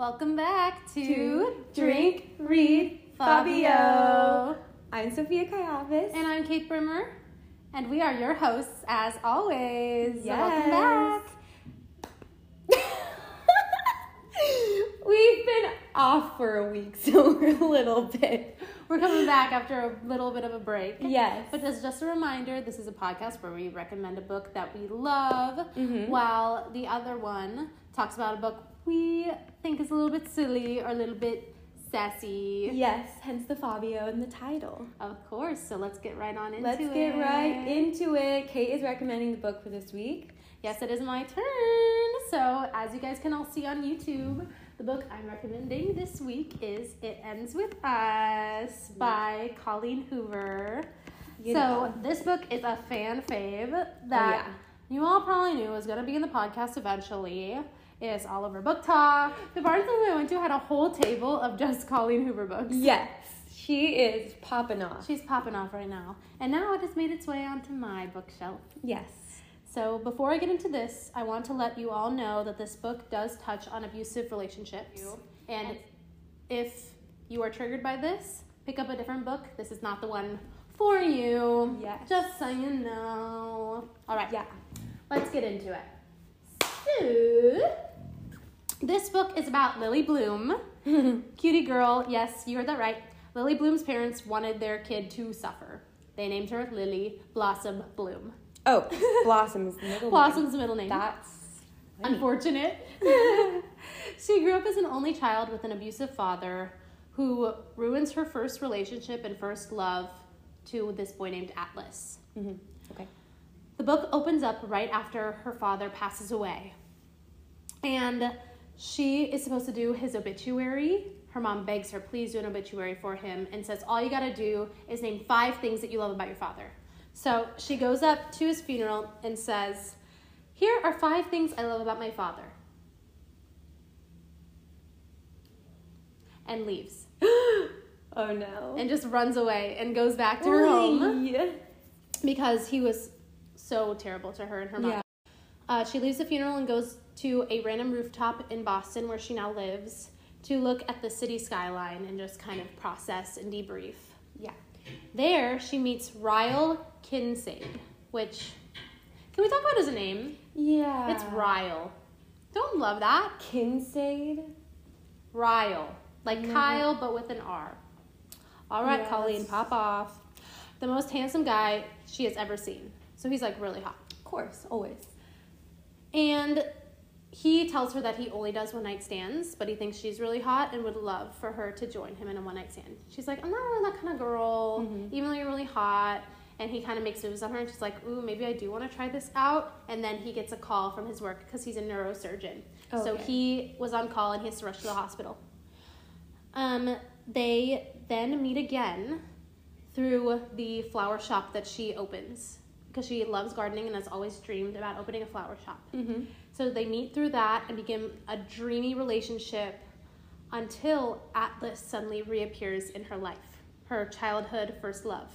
Welcome back to, To Drink, Read, Fabio. I'm Sophia Kaiafas. And I'm Kate Brimmer. And we are your hosts as always. Yes. welcome back. We've been off for a week, so we're a little bit. We're coming back after a little bit of a break. Yes. But as just a reminder, this is a podcast where we recommend a book that we love, Mhm. while the other one talks about a book we think is a little bit silly or a little bit sassy. Yes, hence the Fabio and the title. Of course. So let's get right on into it. Let's get right into it. Kate is recommending the book for this week. Yes, it is my turn. So, as you guys can all see on YouTube, the book I'm recommending this week is It Ends With Us by Colleen Hoover. You so, know. this book is a fan fave oh, that Oh, yeah. you all probably knew was going to be in the podcast eventually. It's all over BookTok. The Barnes that I went to had a whole table of just Colleen Hoover books. Yes, she is popping off. She's popping off right now. And now it has made its way onto my bookshelf. Yes. So, before I get into this, I want to let you all know that this book does touch on abusive relationships. And if you are triggered by this, pick up a different book. This is not the one for you. Yes. Just so you know. All right, Yeah. let's get into it. So, this book is about Lily Bloom. Cutie girl, yes, you heard that right. Lily Bloom's parents wanted their kid to suffer. They named her Lily Blossom Bloom. Oh, Blossom's middle name. Blossom's middle name. That's unfortunate. she grew up as an only child with an abusive father who ruins her first relationship and first love to this boy named Atlas. hmm Okay. The book opens up right after her father passes away. And she is supposed to do his obituary. Her mom begs her, please do an obituary for him, and says, All you gotta do is name five things that you love about your father. So she goes up to his funeral and says, Here are five things I love about my father. And leaves. oh no. And just runs away and goes back to her home because he was so terrible to her and her mom. Yeah. Uh, she leaves the funeral and goes to a random rooftop in Boston where she now lives to look at the city skyline and just kind of process and debrief. Yeah. There, she meets Ryle Kincaid, which can we talk about his name? Yeah. It's Ryle. Don't love that. Kincaid. Ryle, like Kyle but with an R. All right, Yeah, Colleen, pop off. The most handsome guy she has ever seen. So he's like really hot. Of course, always. And he tells her that he only does one night stands, but he thinks she's really hot and would love for her to join him in a one night stand. She's like, I'm not really that kind of girl, Mhm. even though you're really hot. And he kind of makes moves on her, and she's like, Ooh, maybe I do want to try this out. And then he gets a call from his work because he's a neurosurgeon. So he was on call and he has to rush to the hospital. Um, they then meet again through the flower shop that she opens because she loves gardening and has always dreamed about opening a flower shop. Mm-hmm. So they meet through that and begin a dreamy relationship until Atlas suddenly reappears in her life, her childhood first love.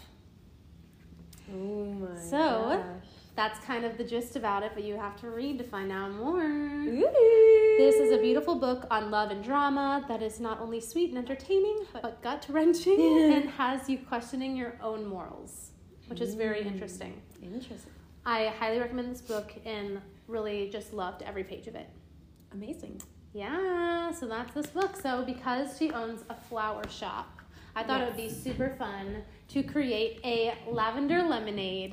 Oh my So, gosh. That's kind of the gist about it, but you have to read to find out more. Ooh. This is a beautiful book on love and drama that is not only sweet and entertaining, but gut wrenching and has you questioning your own morals, which is very Mm. interesting. Interesting. I highly recommend this book and really just loved every page of it. Amazing. Yeah, so that's this book. So because she owns a flower shop, I thought it would be super fun to create a lavender lemonade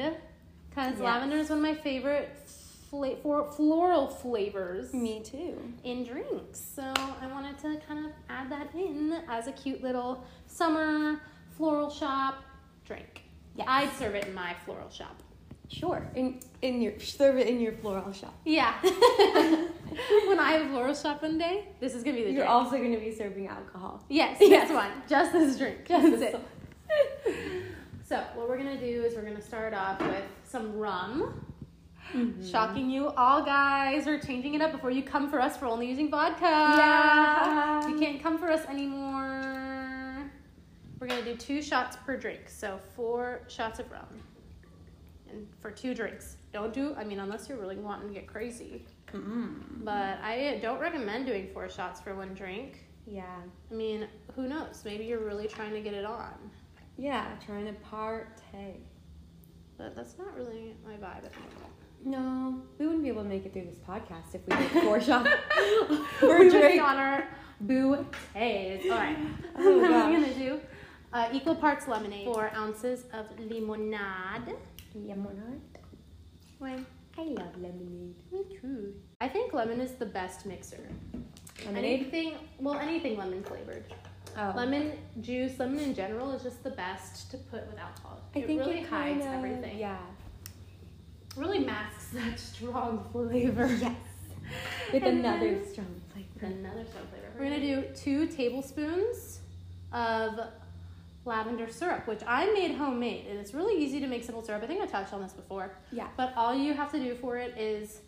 because Yes. lavender is one of my favorite fla- for floral flavors Me too. in drinks. So I wanted to kind of add that in as a cute little summer floral shop drink. Yes. I'd serve it in my floral shop. Sure. In in your serve it in your floral shop. Yeah. when I have a floral shop one day, this is gonna be the You're drink. also going to be serving alcohol. Yes, Yes. this one. Just this drink. Just this it. So what we're gonna do is we're gonna start off with some rum. Mm-hmm. Shocking you all guys. We're changing it up before you come for us for only using vodka. Yeah. You can't come for us anymore. We're gonna do two shots per drink. So four shots of rum. And for two drinks. Don't do I mean unless you're really wanting to get crazy. Mm. But I don't recommend doing four shots for one drink. Yeah. I mean, who knows? Maybe you're really trying to get it on. Yeah, trying to partay. But that's not really my vibe at the moment. No, we wouldn't be able to make it through this podcast if we did four shots We're drinking drink. on our bouteilles. All right. Oh, I'm gonna do uh, equal parts lemonade, four ounces of limonade. Lemonade. Wait, I love lemonade. me too. I think lemon is the best mixer. Lemonade? Anything, well, anything lemon flavored. Oh. Lemon juice, lemon in general is just the best to put with alcohol. I it think really it hides kinda- everything. Yeah. Really masks that strong flavor. Yes. With And another strong flavor. Another strong flavor. We're gonna do two tablespoons of lavender syrup, which I made homemade, and it's really easy to make simple syrup. I think I touched on this before. Yeah. But all you have to do for it is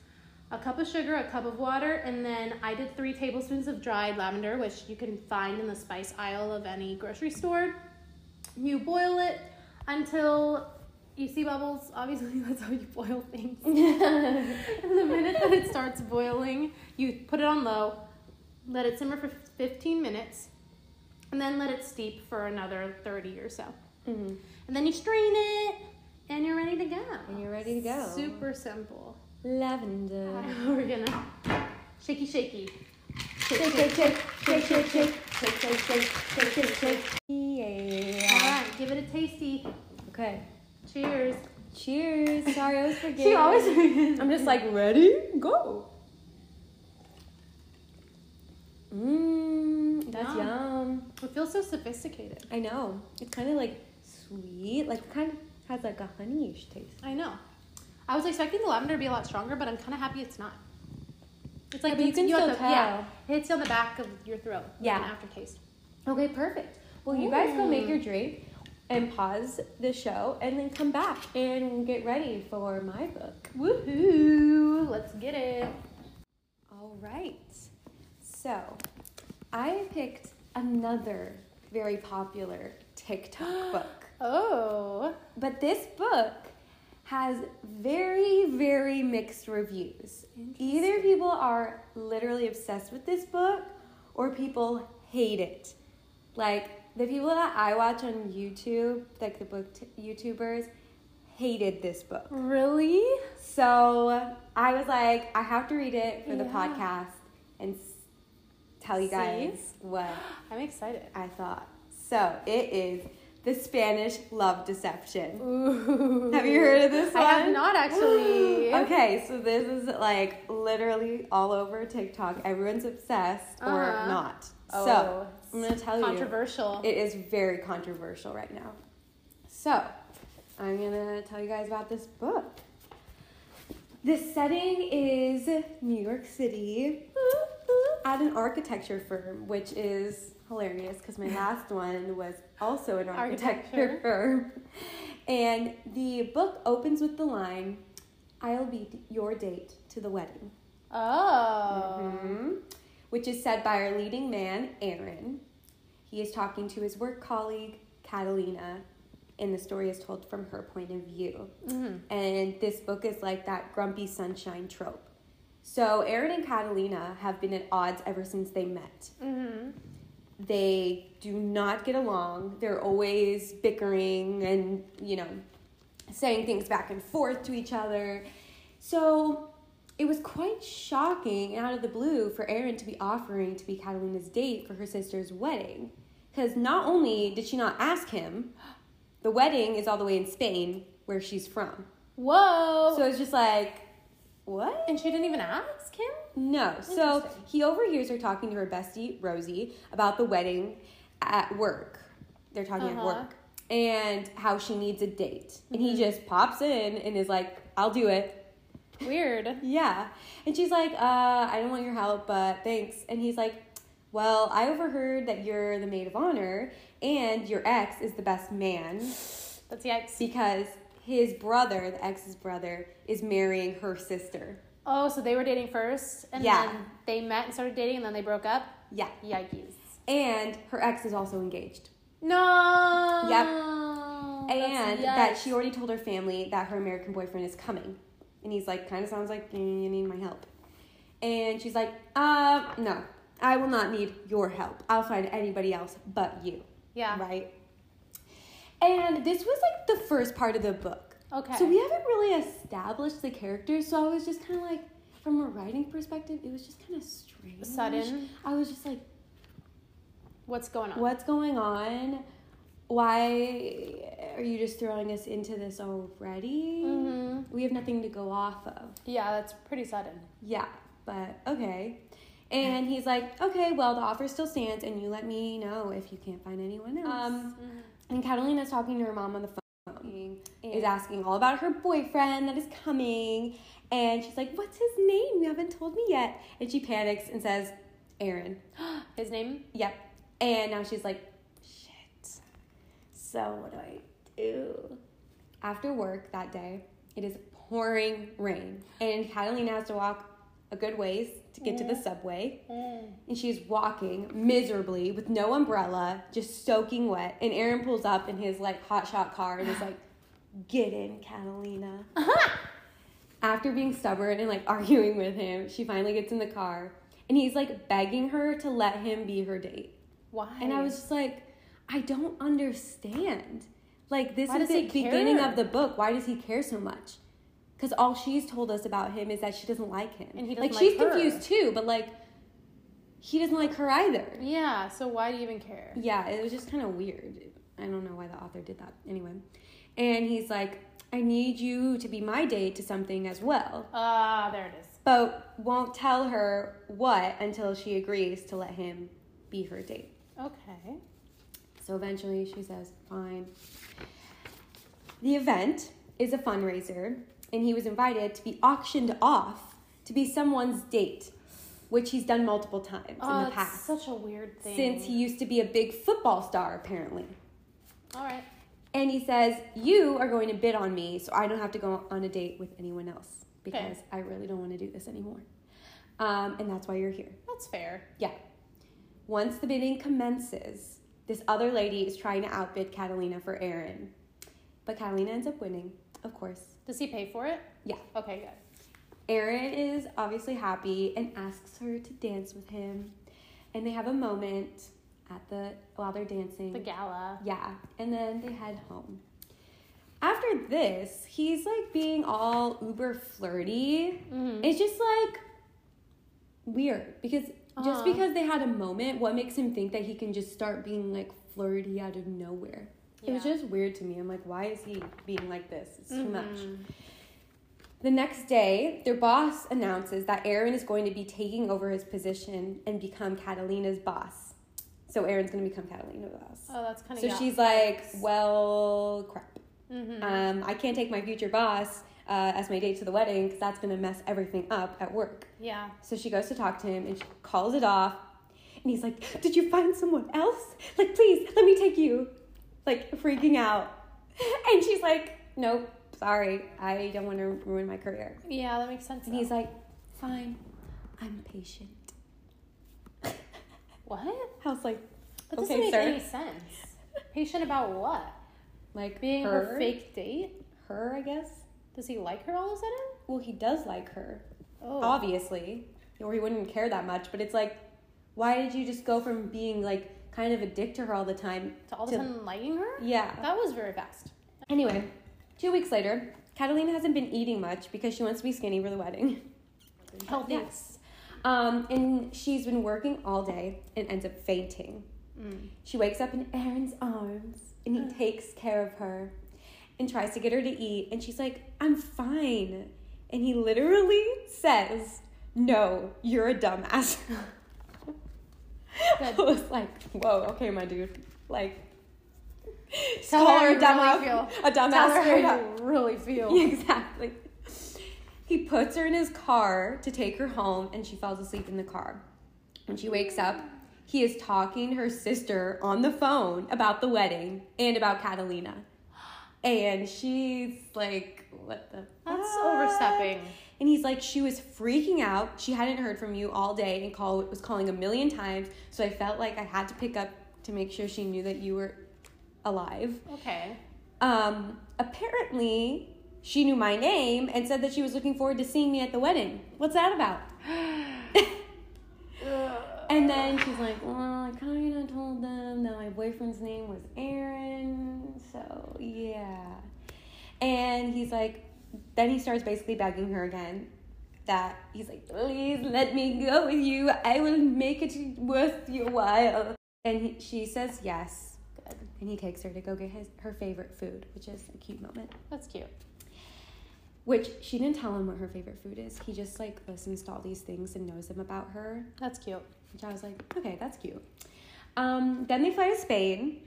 a cup of sugar, a cup of water, and then I did three tablespoons of dried lavender, which you can find in the spice aisle of any grocery store. You boil it until you see bubbles. Obviously, that's how you boil things. and the minute that it starts boiling, you put it on low, let it simmer for 15 minutes, and then let it steep for another 30 or so. Mhm. And then you strain it, and you're ready to go. And you're ready to go. Super simple. Lavender. We're gonna shaky shaky. Shake, shake, shake, shake, shake, shake, shake, shake, shake, shake, shake, shake. All Yeah. right, give it a tasty. Okay. Cheers. Cheers. Sorry, I always forget. She always forgets. I'm just like ready, go. Mmm, that's Yum. yum. It feels so sophisticated. I know. It's kind of like sweet, like kind of has like a honeyish taste. I know. I was expecting the lavender to be a lot stronger, but I'm kind of happy it's not. It's like Yeah, but you can at still the, Yeah, tell. hits you on the back of your throat. like Yeah. an aftertaste. Okay, perfect. Well, you guys go make your drink and pause the show, and then come back and get ready for my book. Woohoo! Let's get it. All right. So, I picked another very popular TikTok book. Oh. But this book has very, very mixed reviews. Either people are literally obsessed with this book or people hate it. Like the people that I watch on YouTube, like the book t- YouTubers, hated this book. Really? So I was like, I have to read it for the podcast and tell you guys See? what I'm excited. I thought. So it is The Spanish Love Deception. Ooh. Have you heard of this one? I have not actually. Okay, so this is like literally all over TikTok. Everyone's obsessed or Uh-huh. not. Oh, so I'm gonna tell you, Controversial. it is very controversial right now. So I'm gonna tell you guys about this book. The setting is New York City at an architecture firm, which is hilarious because my last one was also an architecture Architecture. firm. And the book opens with the line, I'll be your date to the wedding. oh. Mhm. Which is said by our leading man, Aaron. He is talking to his work colleague, Catalina, and the story is told from her point of view. Mhm. And this book is like that grumpy sunshine trope. So, Aaron and Catalina have been at odds ever since they met. Mhm. They do not get along. They're always bickering and, you know, saying things back and forth to each other. So, it was quite shocking and out of the blue for Aaron to be offering to be Catalina's date for her sister's wedding. Because not only did she not ask him, the wedding is all the way in Spain, where she's from. Whoa. So it's just like, what? and she didn't even ask him? No. So he overhears her talking to her bestie, Rosie, about the wedding at work. They're talking at Uh-huh. work. And how she needs a date. And he Mhm. just pops in and is like, I'll do it. Weird. Yeah. And she's like, uh, I don't want your help, but thanks. And he's like, Well, I overheard that you're the maid of honor and your ex is the best man That's yikes. because his brother, the ex's brother, is marrying her sister. Oh, so they were dating first, and Yeah. then they met and started dating, and then they broke up. Yeah. Yikes. And her ex is also engaged. No. Yep. And that she already told her family that her American boyfriend is coming. And he's like, kind of sounds like "Mm, you need my help. And she's like, uh, no, I will not need your help. I'll find anybody else but you. Yeah. Right? And this was like the first part of the book. Okay. So we haven't really established the characters, so I was just kind of like, from a writing perspective, it was just kind of strange. Sudden. I was just like, What's going on? what's going on? Why are you just throwing us into this already? hmm We have nothing to go off of. Yeah, that's pretty sudden. Yeah, but okay. And he's like, okay, well, the offer still stands, and you let me know if you can't find anyone else. Um, and Catalina's talking to her mom on the phone, is asking all about her boyfriend that is coming. And she's like, what's his name? You haven't told me yet. And she panics and says, Aaron. His name? Yep. And now she's like, shit. So what do I do? After work that day, it is pouring rain, and Catalina has to walk a good ways to get to the mm. subway. Mm. And she's walking miserably with no umbrella, just soaking wet. And Aaron pulls up in his like hotshot car and is like, "Get in, Catalina." Uh-huh. After being stubborn and like arguing with him, she finally gets in the car, and he's like begging her to let him be her date. Why? And I was just like, I don't understand. Like this Why is the beginning of the book. Why does he care so much? Because all she's told us about him is that she doesn't like him. And he like doesn't she's like her. confused too, but like he doesn't like her either. Yeah, so why do you even care? Yeah, it was just kind of weird. I don't know why the author did that. Anyway, and he's like, I need you to be my date to something as well, Ah, there it is. but won't tell her what until she agrees to let him be her date. Okay. So eventually she says, fine. The event is a fundraiser, and he was invited to be auctioned off to be someone's date, which he's done multiple times Oh, in the it's past. such a weird thing. Since he used to be a big football star, apparently. All right. And he says, You are going to bid on me, so I don't have to go on a date with anyone else because I really don't want to do this anymore. Um, and that's why you're here. That's fair. Yeah. Once the bidding commences, this other lady is trying to outbid Catalina for Aaron. But Catalina ends up winning, of course. Does he pay for it? Yeah. Okay, good. Aaron is obviously happy and asks her to dance with him. And they have a moment at the while they're dancing. The gala. Yeah, and then they head home. After this, he's like being all uber flirty. Mhm. It's just like weird because just Uh-huh. because they had a moment, what makes him think that he can just start being like flirty out of nowhere? It was just weird to me. I'm like, why is he being like this? It's too much. Mhm. The next day, their boss announces that Aaron is going to be taking over his position and become Catalina's boss. So Aaron's going to become Catalina's boss. Oh, that's kind of. So she's like, well, crap. hmm Um, I can't take my future boss uh, as my date to the wedding because that's going to mess everything up at work. yeah. So she goes to talk to him and she calls it off. And he's like, Did you find someone else? Like, please, let me take you. Like, freaking out. And she's like, Nope, sorry. I don't want to ruin my career. Yeah, that makes sense. And he's like, Fine, I'm patient. what? I was like, That doesn't Okay, make sir. any sense. Patient about what? Like, Being her, her fake date? Her, I guess. Does he like her all of a sudden? Well, he does like her. Oh. obviously, or he wouldn't care that much. But it's like, why did you just go from being like kind of a dick to her all the time? To all of a sudden liking her? Yeah. That was very fast. Anyway, two weeks later, Catalina hasn't been eating much because she wants to be skinny for the wedding. Healthy. Yes. Um, and she's been working all day and ends up fainting. Mm. She wakes up in Aaron's arms and he takes care of her and tries to get her to eat. And she's like, I'm fine. And he literally says, No, you're a dumbass. I was like, Whoa, okay, my dude. Like, Tell call her a dumb you out- really feel. a dumbass Tell her how you really feel. exactly. He puts her in his car to take her home, and she falls asleep in the car. When she wakes up, he is talking to her sister on the phone about the wedding and about Catalina. And she's like, What the That's fuck?" overstepping. And he's like, She was freaking out. She hadn't heard from you all day and call was calling a million times. So I felt like I had to pick up to make sure she knew that you were alive. Okay. Um, apparently, she knew my name and said that she was looking forward to seeing me at the wedding. What's that about? and then she's like, Well, I kind of told them that my boyfriend's name was Aaron. So, yeah. And he's like, Then he starts basically begging her again that he's like, Please let me go with you. I will make it worth your while. And he, she says yes. Good. And he takes her to go get his her favorite food, which is a cute moment. That's cute. Which she didn't tell him what her favorite food is. He just like listens to all these things and knows them about her. That's cute. Which I was like, okay, that's cute. Um, then they fly to Spain.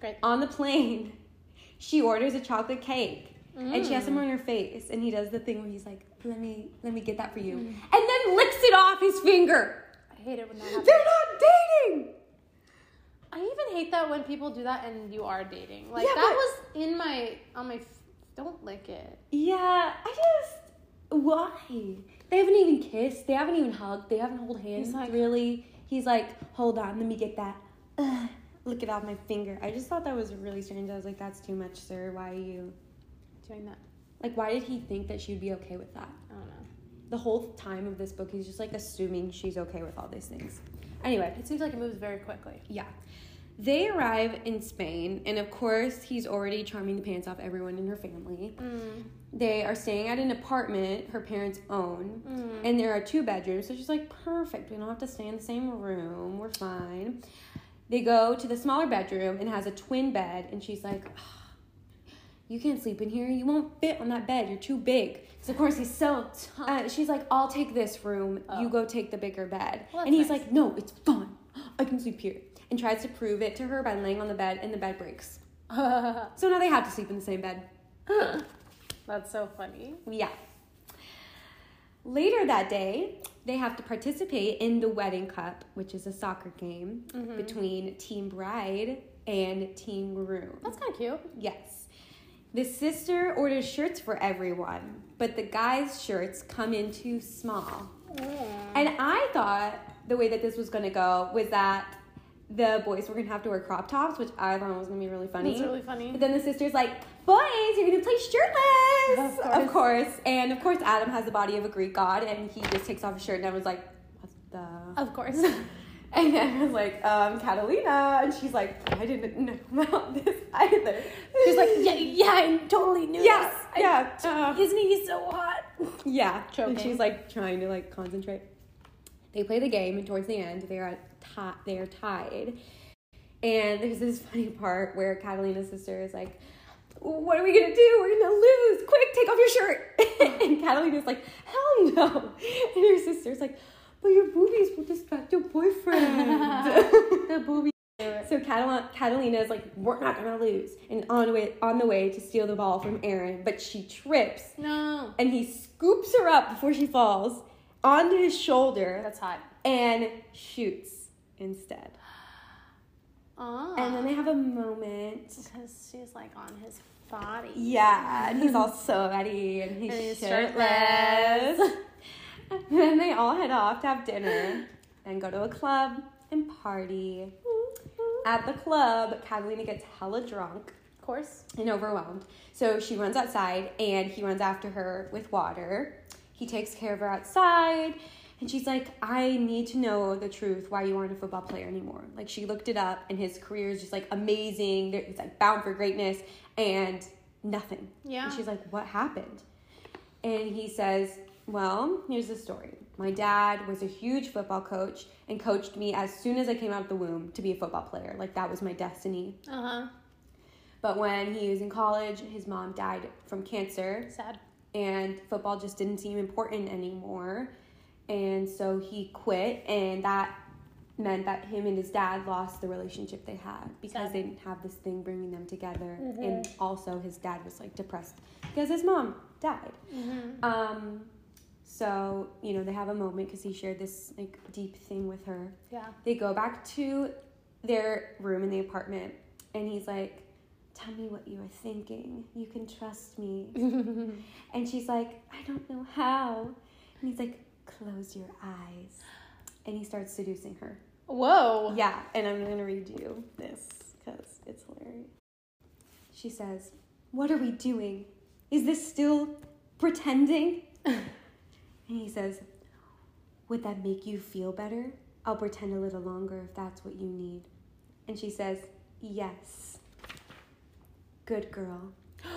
Great. On the plane, she orders a chocolate cake. And she has some mm. on her face, and he does the thing where he's like, "Let me, let me get that for you," mm. and then licks it off his finger. I hate it when that happens. They're not dating. I even hate that when people do that and you are dating. Like Yeah, that was in my on my. Don't lick it. Yeah, I just why? They haven't even kissed. They haven't even hugged. They haven't hold hands. He's like- really? He's like, hold on, let me get that. Ugh, look it off my finger. I just thought that was really strange. I was like, that's too much, sir. Why are you? Doing that. Like, why did he think that she'd be okay with that? I don't know. The whole time of this book, he's just like assuming she's okay with all these things. Anyway, It seems like it moves very quickly. yeah. They arrive in Spain, and of course, he's already charming the pants off everyone in her family. Mm. They are staying at an apartment her parents own, Mm. and there are two bedrooms. So she's like, perfect. We don't have to stay in the same room. We're fine. They go to the smaller bedroom and has a twin bed, and she's like, "Ah, you can't sleep in here. You won't fit on that bed. You're too big. Because of course he's so. T- uh, she's like, I'll take this room. You Oh. go take the bigger bed. Well, and he's nice. like, No, it's fine. I can sleep here. And tries to prove it to her by laying on the bed, and the bed breaks. So now they have to sleep in the same bed. That's so funny. Yeah. Later that day, they have to participate in the Wedding Cup, which is a soccer game Mm-hmm. between Team Bride and Team Groom. That's kind of cute. Yes. The sister orders shirts for everyone, but the guys' shirts come in too small. And I thought the way that this was going to go was that the boys were going to have to wear crop tops, which I thought was going to be really funny. That's really funny. But then the sister's like, boys, you're gonna play shirtless. Of Of course. And of course, Adam has the body of a Greek god, and he just takes off his shirt, and I was like, what the? Of course. And then I was like, um, Catalina, and she's like, I didn't know about this either. She's like, yeah, yeah, I totally knew yes, this. I- yeah, uh, Isn't he so hot? yeah. And she's like trying to like concentrate. They play the game, and towards the end, they are ti- they are tied. And there's this funny part where Catalina's sister is like, "What are we gonna do? We're gonna lose! Quick, take off your shirt!" and Catalina's like, "Hell no!" And her sister's like, "But your boobies will distract your boyfriend." the booby. So Catalina, Catalina is like, "We're not gonna lose," and on the way on the way to steal the ball from Aaron, but she trips No. and he scoops her up before she falls onto his shoulder That's hot. and shoots instead. Oh. And then they have a moment. because she's like on his body. Yeah, and he's all sweaty and he's, And he's shirtless. then they all head off to have dinner and go to a club and party. At the club, Catalina gets hella drunk Of course. and overwhelmed. So she runs outside and he runs after her with water. He takes care of her outside and she's like, I need to know the truth why you aren't a football player anymore. Like she looked it up and his career is just like amazing. It's like bound for greatness and nothing. Yeah. And she's like, What happened? And he says, Well, here's the story. My dad was a huge football coach and coached me as soon as I came out of the womb to be a football player. Like that was my destiny. Uh huh. But when he was in college, his mom died from cancer, Sad. and football just didn't seem important anymore. And so he quit, and that meant that him and his dad lost the relationship they had because Sad. they didn't have this thing bringing them together. And also, his dad was like depressed because his mom died. Mm-hmm. Um, so you know they have a moment because he shared this like deep thing with her. Yeah. They go back to their room in the apartment, and he's like, Tell me what you are thinking. You can trust me. and she's like, I don't know how. And he's like, Close your eyes. And he starts seducing her. Whoa. Yeah, and I'm gonna read you this because it's hilarious. She says, What are we doing? Is this still pretending? and he says, Would that make you feel better? I'll pretend a little longer if that's what you need. And she says, Yes. Good girl.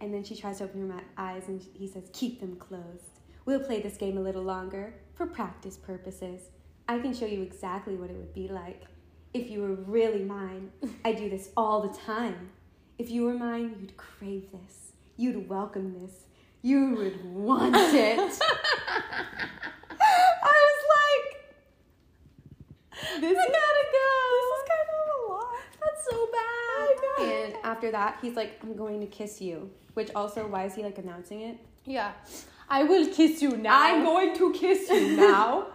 And then she tries to open her eyes and he says, Keep them closed. We'll play this game a little longer for practice purposes. I can show you exactly what it would be like. If you were really mine, I do this all the time. If you were mine, you'd crave this. You'd welcome this. You would want it. I was like, this is gotta go. This is kind of a lot. That's so bad. And after that, he's like, I'm going to kiss you. Which also, why is he like announcing it? Yeah. I will kiss you now. I'm going to kiss you now.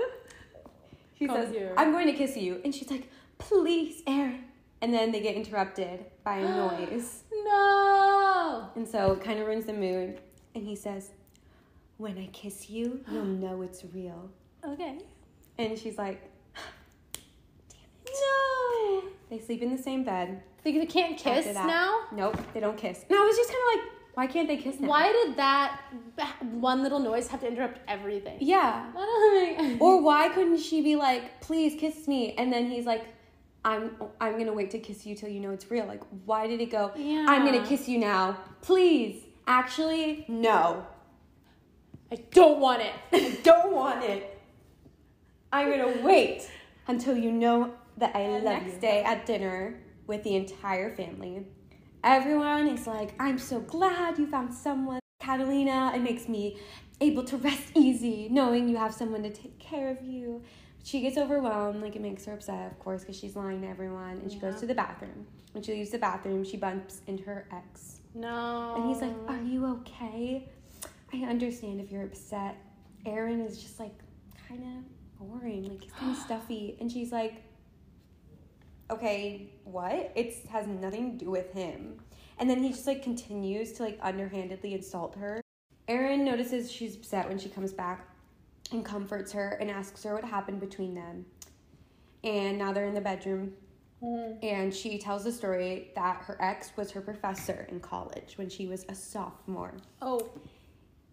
he Come says, here. I'm going to kiss you. And she's like, please, Aaron. And then they get interrupted by a noise. No. And so it kind of ruins the mood. And he says, When I kiss you, you'll know it's real. Okay. And she's like, Damn it. No. They sleep in the same bed. They can't kiss now. Nope, they don't kiss. No, I was just kind of like, Why can't they kiss now? Why did that one little noise have to interrupt everything? Yeah. I don't think- Or why couldn't she be like, please kiss me? And then he's like, I'm I'm gonna wait to kiss you till you know it's real. Like, why did it go? Yeah. I'm gonna kiss you now. Please. Actually, no. I don't want it. I don't want it. I'm gonna wait until you know that I love next you. day at dinner with the entire family. Everyone is like, I'm so glad you found someone. Catalina, it makes me able to rest easy knowing you have someone to take care of you. She gets overwhelmed, like it makes her upset, of course, because she's lying to everyone, and she goes to the bathroom. When she leaves the bathroom, she bumps into her ex. No. And he's like, Are you okay? I understand if you're upset. Aaron is just like kind of boring. Like he's kind of stuffy. And she's like, Okay, what? It has nothing to do with him. And then he just like continues to like underhandedly insult her. Aaron notices she's upset when she comes back and comforts her and asks her what happened between them. And now they're in the bedroom Mm. and she tells the story that her ex was her professor in college when she was a sophomore. Oh.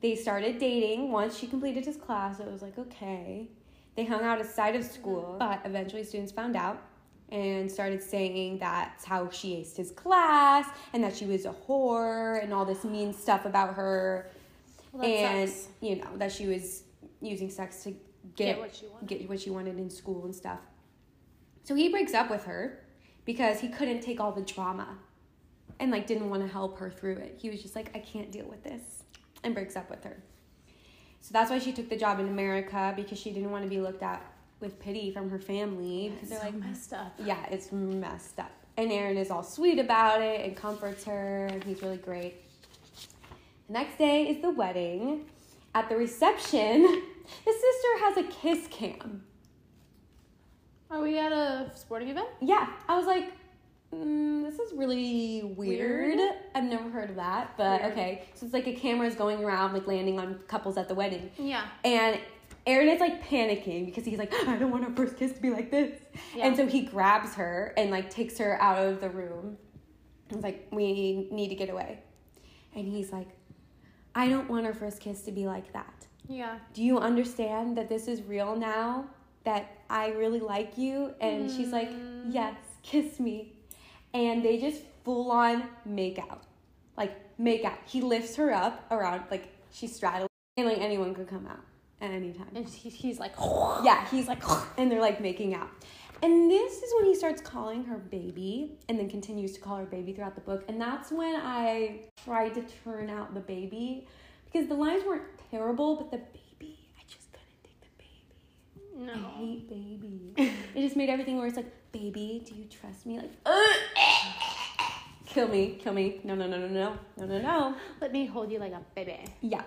They started dating once she completed his class. It was like, okay. They hung out outside of school, but eventually students found out and started saying that's how she aced his class and that she was a whore and all this mean stuff about her. Well, and, sucks. you know, that she was using sex to Get get, what she wanted. get what she wanted in school and stuff. So he breaks up with her because he couldn't take all the drama and like didn't want to help her through it. He was just like, I can't deal with this and breaks up with her. So that's why she took the job in America because she didn't want to be looked at with pity from her family because they're so like, messed up. yeah, it's messed up. And Aaron is all sweet about it and comforts her, and he's really great. The next day is the wedding. At the reception, the sister has a kiss cam. Are we at a sporting event? Yeah, I was like, mm, this is really weird. Weird? I've never heard of that, but Weird. okay. So it's like a camera is going around, like landing on couples at the wedding. Yeah. And Aaron is like panicking because he's like, I don't want our first kiss to be like this. Yeah. And so he grabs her and like takes her out of the room. He's like, we need to get away. And he's like, I don't want our first kiss to be like that. Yeah. Do you understand that this is real now? That I really like you? And she's like, mm. Yes, kiss me. And they just full on make out. Like, make out. He lifts her up around, like, she's straddling, and like anyone could come out at any time. And he, he's like, Yeah, he's like, and they're like making out. And this is when he starts calling her baby and then continues to call her baby throughout the book. And that's when I tried to turn out the baby because the lines weren't terrible, but the baby, I just couldn't take the baby. No. I hate baby. it just made everything worse. Like, baby, do you trust me? Like, kill me, kill me. No, no, no, no, no, no, no, no. Let me hold you like a baby. Yeah.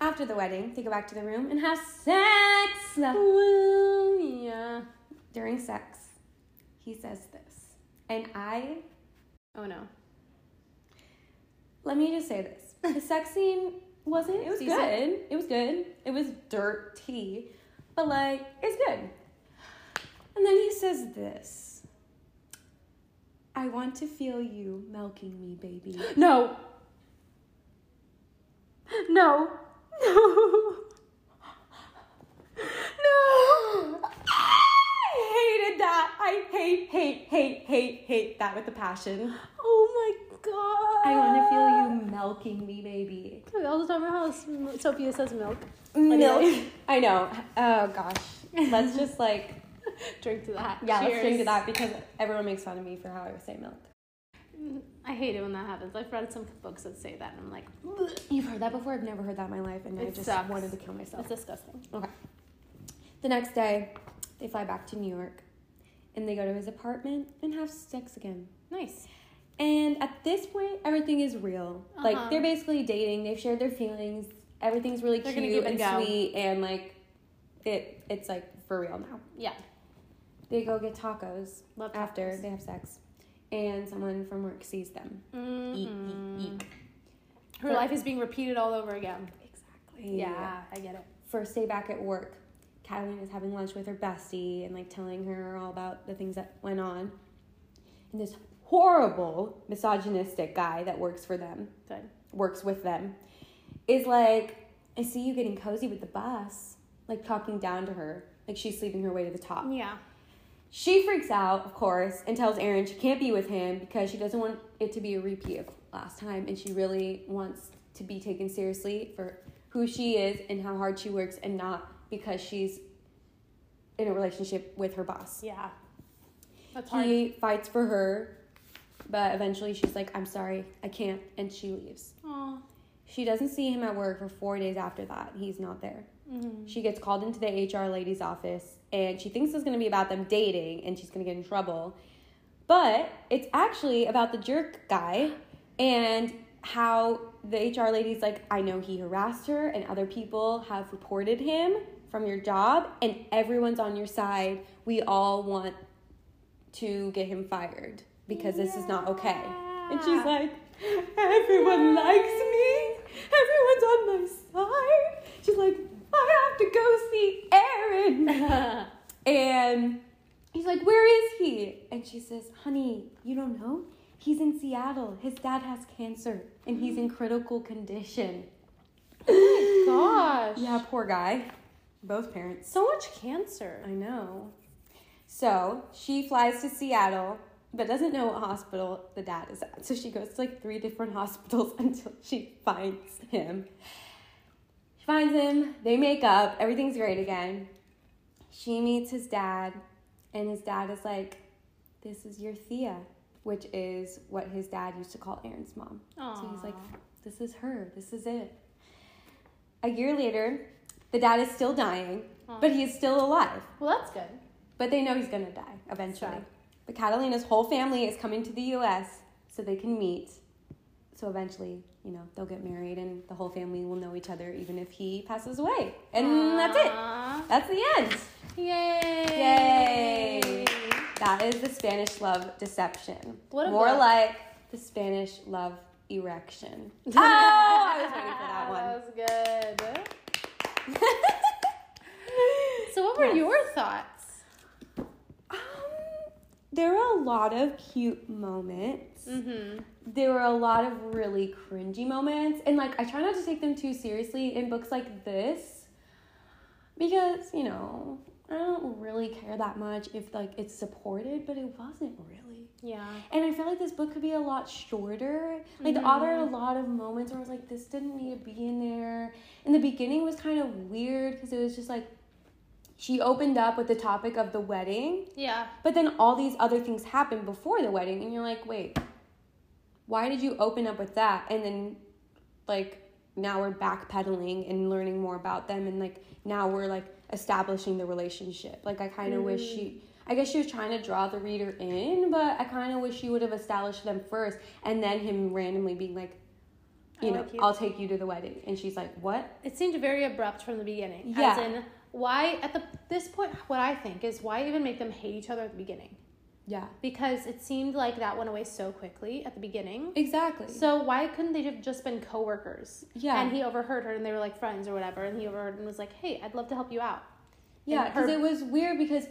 After the wedding, they go back to the room and have sex. Well, yeah. During sex, he says this. And I, Oh no. let me just say this. The sex scene wasn't, it was Decent. good. It was good. It was dirty, but like, it's good. And then he says this I want to feel you milking me, baby. No. No. No. No. I hated that. I hate, hate, hate, hate, hate that with a passion. Oh my god. I want to feel you milking me, baby. All the time in our house, Sophia says milk. Milk. Anyway. I know. Oh gosh. Let's just like Drink to that. yeah, let's drink to that because everyone makes fun of me for how I say milk. Mm, I hate it when that happens. I've read some books that say that, and I'm like, You've heard that before? I've never heard that in my life, and I just sucks. wanted to kill myself. it's disgusting. Okay. The next day, they fly back to New York, and they go to his apartment and have sex again. Nice. And at this point, everything is real. Like Uh-huh. they're basically dating. They've shared their feelings. Everything's really They're cute and sweet, and like it. It's like for real now. Yeah. They go get tacos Love after they have sex, and someone from work sees them. Eek, Mhm. eek, eek. Her life is being repeated all over again. Exactly. Yeah, I get it. First day back at work, Catalina is having lunch with her bestie and like telling her all about the things that went on. And this horrible misogynistic guy that works for them, Good. works with them, is like, I see you getting cozy with the boss, like talking down to her, like she's sleeping her way to the top. Yeah. She freaks out, of course, and tells Aaron she can't be with him because she doesn't want it to be a repeat of last time and she really wants to be taken seriously for who she is and how hard she works and not because she's in a relationship with her boss. Yeah. That's hard. He fights for her, but eventually she's like, I'm sorry, I can't, and she leaves. Aw. She doesn't see him at work for four days after that. He's not there. Mhm. She gets called into the HR lady's office and she thinks it's going to be about them dating and she's going to get in trouble. But it's actually about the jerk guy and how the HR lady's like, I know he harassed her and other people have reported him from your job and everyone's on your side. We all want to get him fired because this is not okay. And she's like, everyone likes me. Everyone's on my side. She's like, I have to go see Aaron. And he's like, Where is he? And she says, Honey, you don't know? He's in Seattle. His dad has cancer and he's in critical condition. Oh my gosh. Yeah, poor guy. Both parents. So much cancer. I know. So she flies to Seattle, but doesn't know what hospital the dad is at. So she goes to like three different hospitals until she finds him. She finds him, they make up, everything's great again. She meets his dad, and his dad is like, This is your Thea, which is what his dad used to call Aaron's mom. So he's like, This is her, this is it. A year later, the dad is still dying, Aw. but he is still alive. Well, that's good. But they know he's gonna die eventually. Sad. But Catalina's whole family is coming to the US so they can meet. So eventually, you know, they'll get married and the whole family will know each other even if he passes away. And that's it. That's the end. Yay! Yay. That is the Spanish love deception. What a More book. like the Spanish love erection. oh, I was waiting for that one. That was good. So, what were Yes. your thoughts? Um, there were a lot of cute moments. Mm-hmm. there were a lot of really cringy moments and like i try not to take them too seriously in books like this because you know i don't really care that much if like it's supported but it wasn't really Yeah. and i feel like this book could be a lot shorter like the author had a lot of moments where i was like this didn't need to be in there in the beginning was kind of weird because it was just like she opened up with the topic of the wedding Yeah. but then all these other things happen before the wedding, and you're like, wait, why did you open up with that? And then, like, now we're backpedaling and learning more about them, and like, now we're like establishing the relationship. Like, I kind of wish mm-hmm. she, I guess she was trying to draw the reader in, but I kind of wish she would have established them first, and then him randomly being like, you I know, like you. I'll take you to the wedding. And she's like, what? It seemed very abrupt from the beginning. As Yeah. in, why at the this point, what I think is why even make them hate each other at the beginning? Yeah. Because it seemed like that went away so quickly at the beginning. Exactly. So why couldn't they have just been coworkers? Yeah. And he overheard her, and they were like friends or whatever. And he overheard and was like, "Hey, I'd love to help you out." Yeah, because her- it was weird because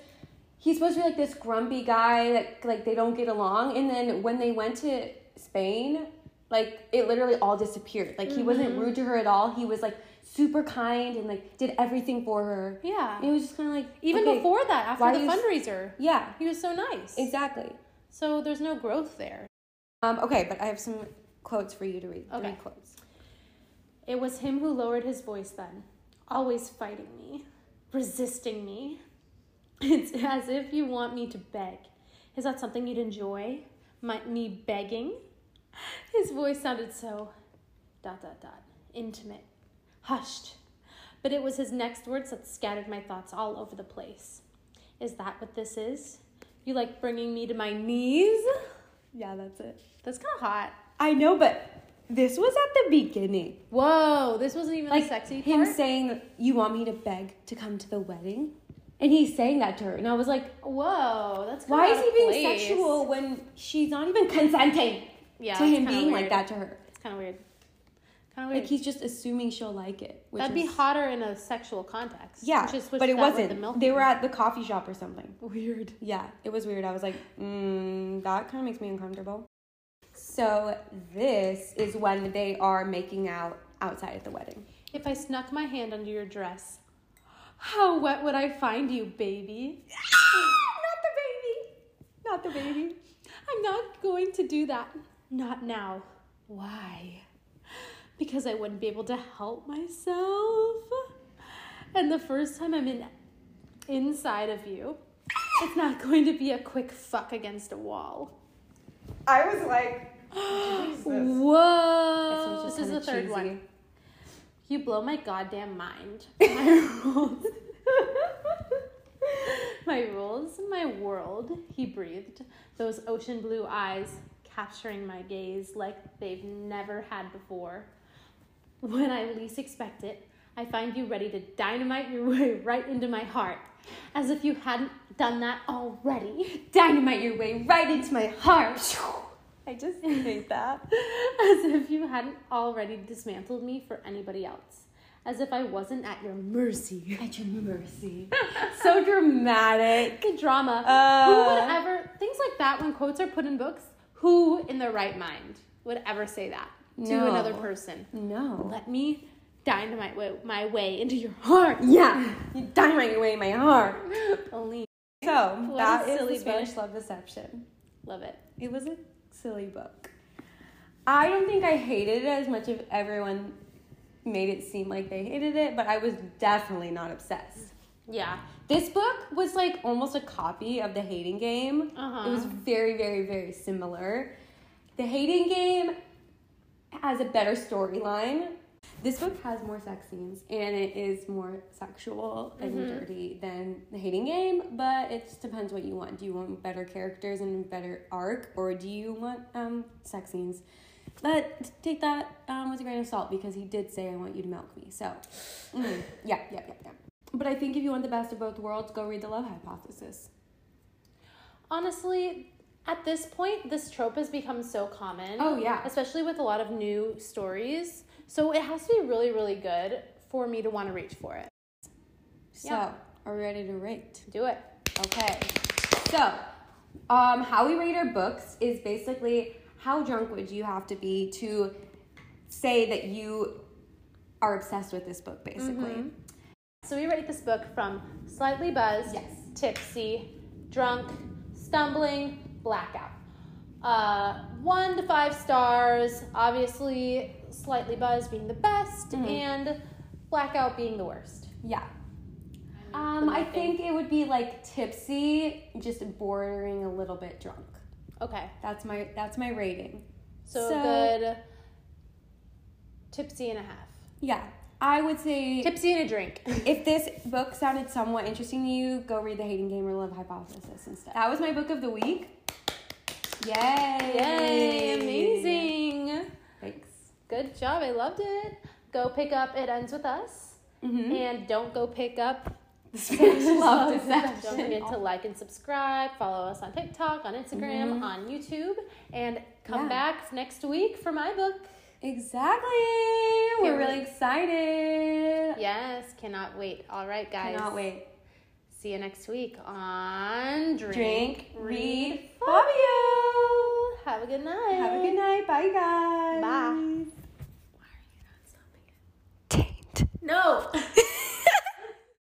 he's supposed to be like this grumpy guy that like they don't get along, and then when they went to Spain, Like it literally all disappeared. Like he wasn't mm-hmm. rude to her at all. He was like super kind and like did everything for her. Yeah. And it was just kind of like Even okay, before that, after the you s- fundraiser, Yeah, he was so nice. exactly. So there's no growth there. Um, okay, but I have some quotes for you to read. Okay. Three quotes. It was him who lowered his voice then, always fighting me, resisting me. It's as if you want me to beg. Is that something you'd enjoy? My, me begging? His voice sounded so dot dot dot intimate, hushed. But it was his next words that scattered my thoughts all over the place. Is that what this is? You like bringing me to my knees? Yeah, that's it. That's kind of hot. I know, but this was at the beginning. Whoa, this wasn't even Like the sexy him part. saying, "You want me to beg to come to the wedding?" And he's saying that to her, and I was like, Whoa, that's "Why is he being place. sexual when she's not even consenting Yeah, to him being like that to her? It's kind of weird. Kind of. Like he's just assuming she'll like it. Which That'd be hotter in a sexual context. Yeah, You should switch but it wasn't. The milk they were at the coffee shop or something. weird. Yeah, it was weird. I was like, mm, that kind of makes me uncomfortable. So this is when they are making out outside at the wedding. If I snuck my hand under your dress, how wet would I find you, baby? not the baby. Not the baby. I'm not going to do that. Not now. Why? Because I wouldn't be able to help myself. And the first time I'm in inside of you, it's not going to be a quick fuck against a wall. I was like, Jesus. Whoa! This This is the just third one. You blow my goddamn mind. My rules. my rules, my world, he breathed. Those ocean blue eyes capturing my gaze like they've never had before. When I least expect it, I find you ready to dynamite your way right into my heart. As if you hadn't done that already. Dynamite your way right into my heart. I just hate that. As if you hadn't already dismantled me for anybody else. As if I wasn't at your mercy. At your mercy. so dramatic. The drama. Uh. who would ever, things like that when quotes are put in books, who in their right mind would ever say that to another person? No. Let me dynamite wa- my way into your heart. Yeah. You dynamite your way in my heart. Only So What that silly the Spanish book. love deception. love it. It was a silly book. I don't think I hated it as much as everyone made it seem like they hated it, but I was definitely not obsessed. Yeah. This book was like almost a copy of The Hating Game. Uh-huh. It was very, very, very similar. The Hating Game has a better storyline. This book has more sex scenes and it is more sexual and dirty than The Hating Game, but it just depends what you want. Do you want better characters and a better arc, or do you want um, sex scenes? But take that um, with a grain of salt because he did say, I want you to milk me. So, mm, yeah, yeah, yeah, yeah. But I think if you want the best of both worlds, go read The Love Hypothesis. Honestly, at this point, this trope has become so common. Oh, yeah. Especially with a lot of new stories. So it has to be really, really good for me to want to reach for it. So, Yeah. are we ready to rate? Do it. Okay. So, um, how we rate our books is basically how drunk would you have to be to say that you are obsessed with this book, basically. So we rate this book from slightly buzzed, Yes. tipsy, drunk, stumbling, blackout. Uh, one to five stars. Obviously, slightly buzz being the best, Mhm. and blackout being the worst. Yeah. Um, I think it would be like tipsy, just bordering a little bit drunk. Okay, That's my that's my rating. so, So- good. Tipsy and a half. Yeah. I would say Tipsy and a drink. if this book sounded somewhat interesting to you, go read The Hating Game or Love Hypothesis instead. That was my book of the week. Yay! Yay! Amazing. Thanks. Good job. I loved it. Go pick up It Ends With Us. Mm-hmm. And don't go pick up Spanish Love Don't forget to like and subscribe. Follow us on TikTok, on Instagram, on YouTube, and come Mm-hmm. Yeah. back next week for my book. Exactly. We're really excited. Yes, cannot wait. All right, guys. Cannot wait. See you next week on Drink, Drink Read, Fabio. Have a good night. Have a good night. Bye, guys. Bye. Why are you not stopping it? Taint. No.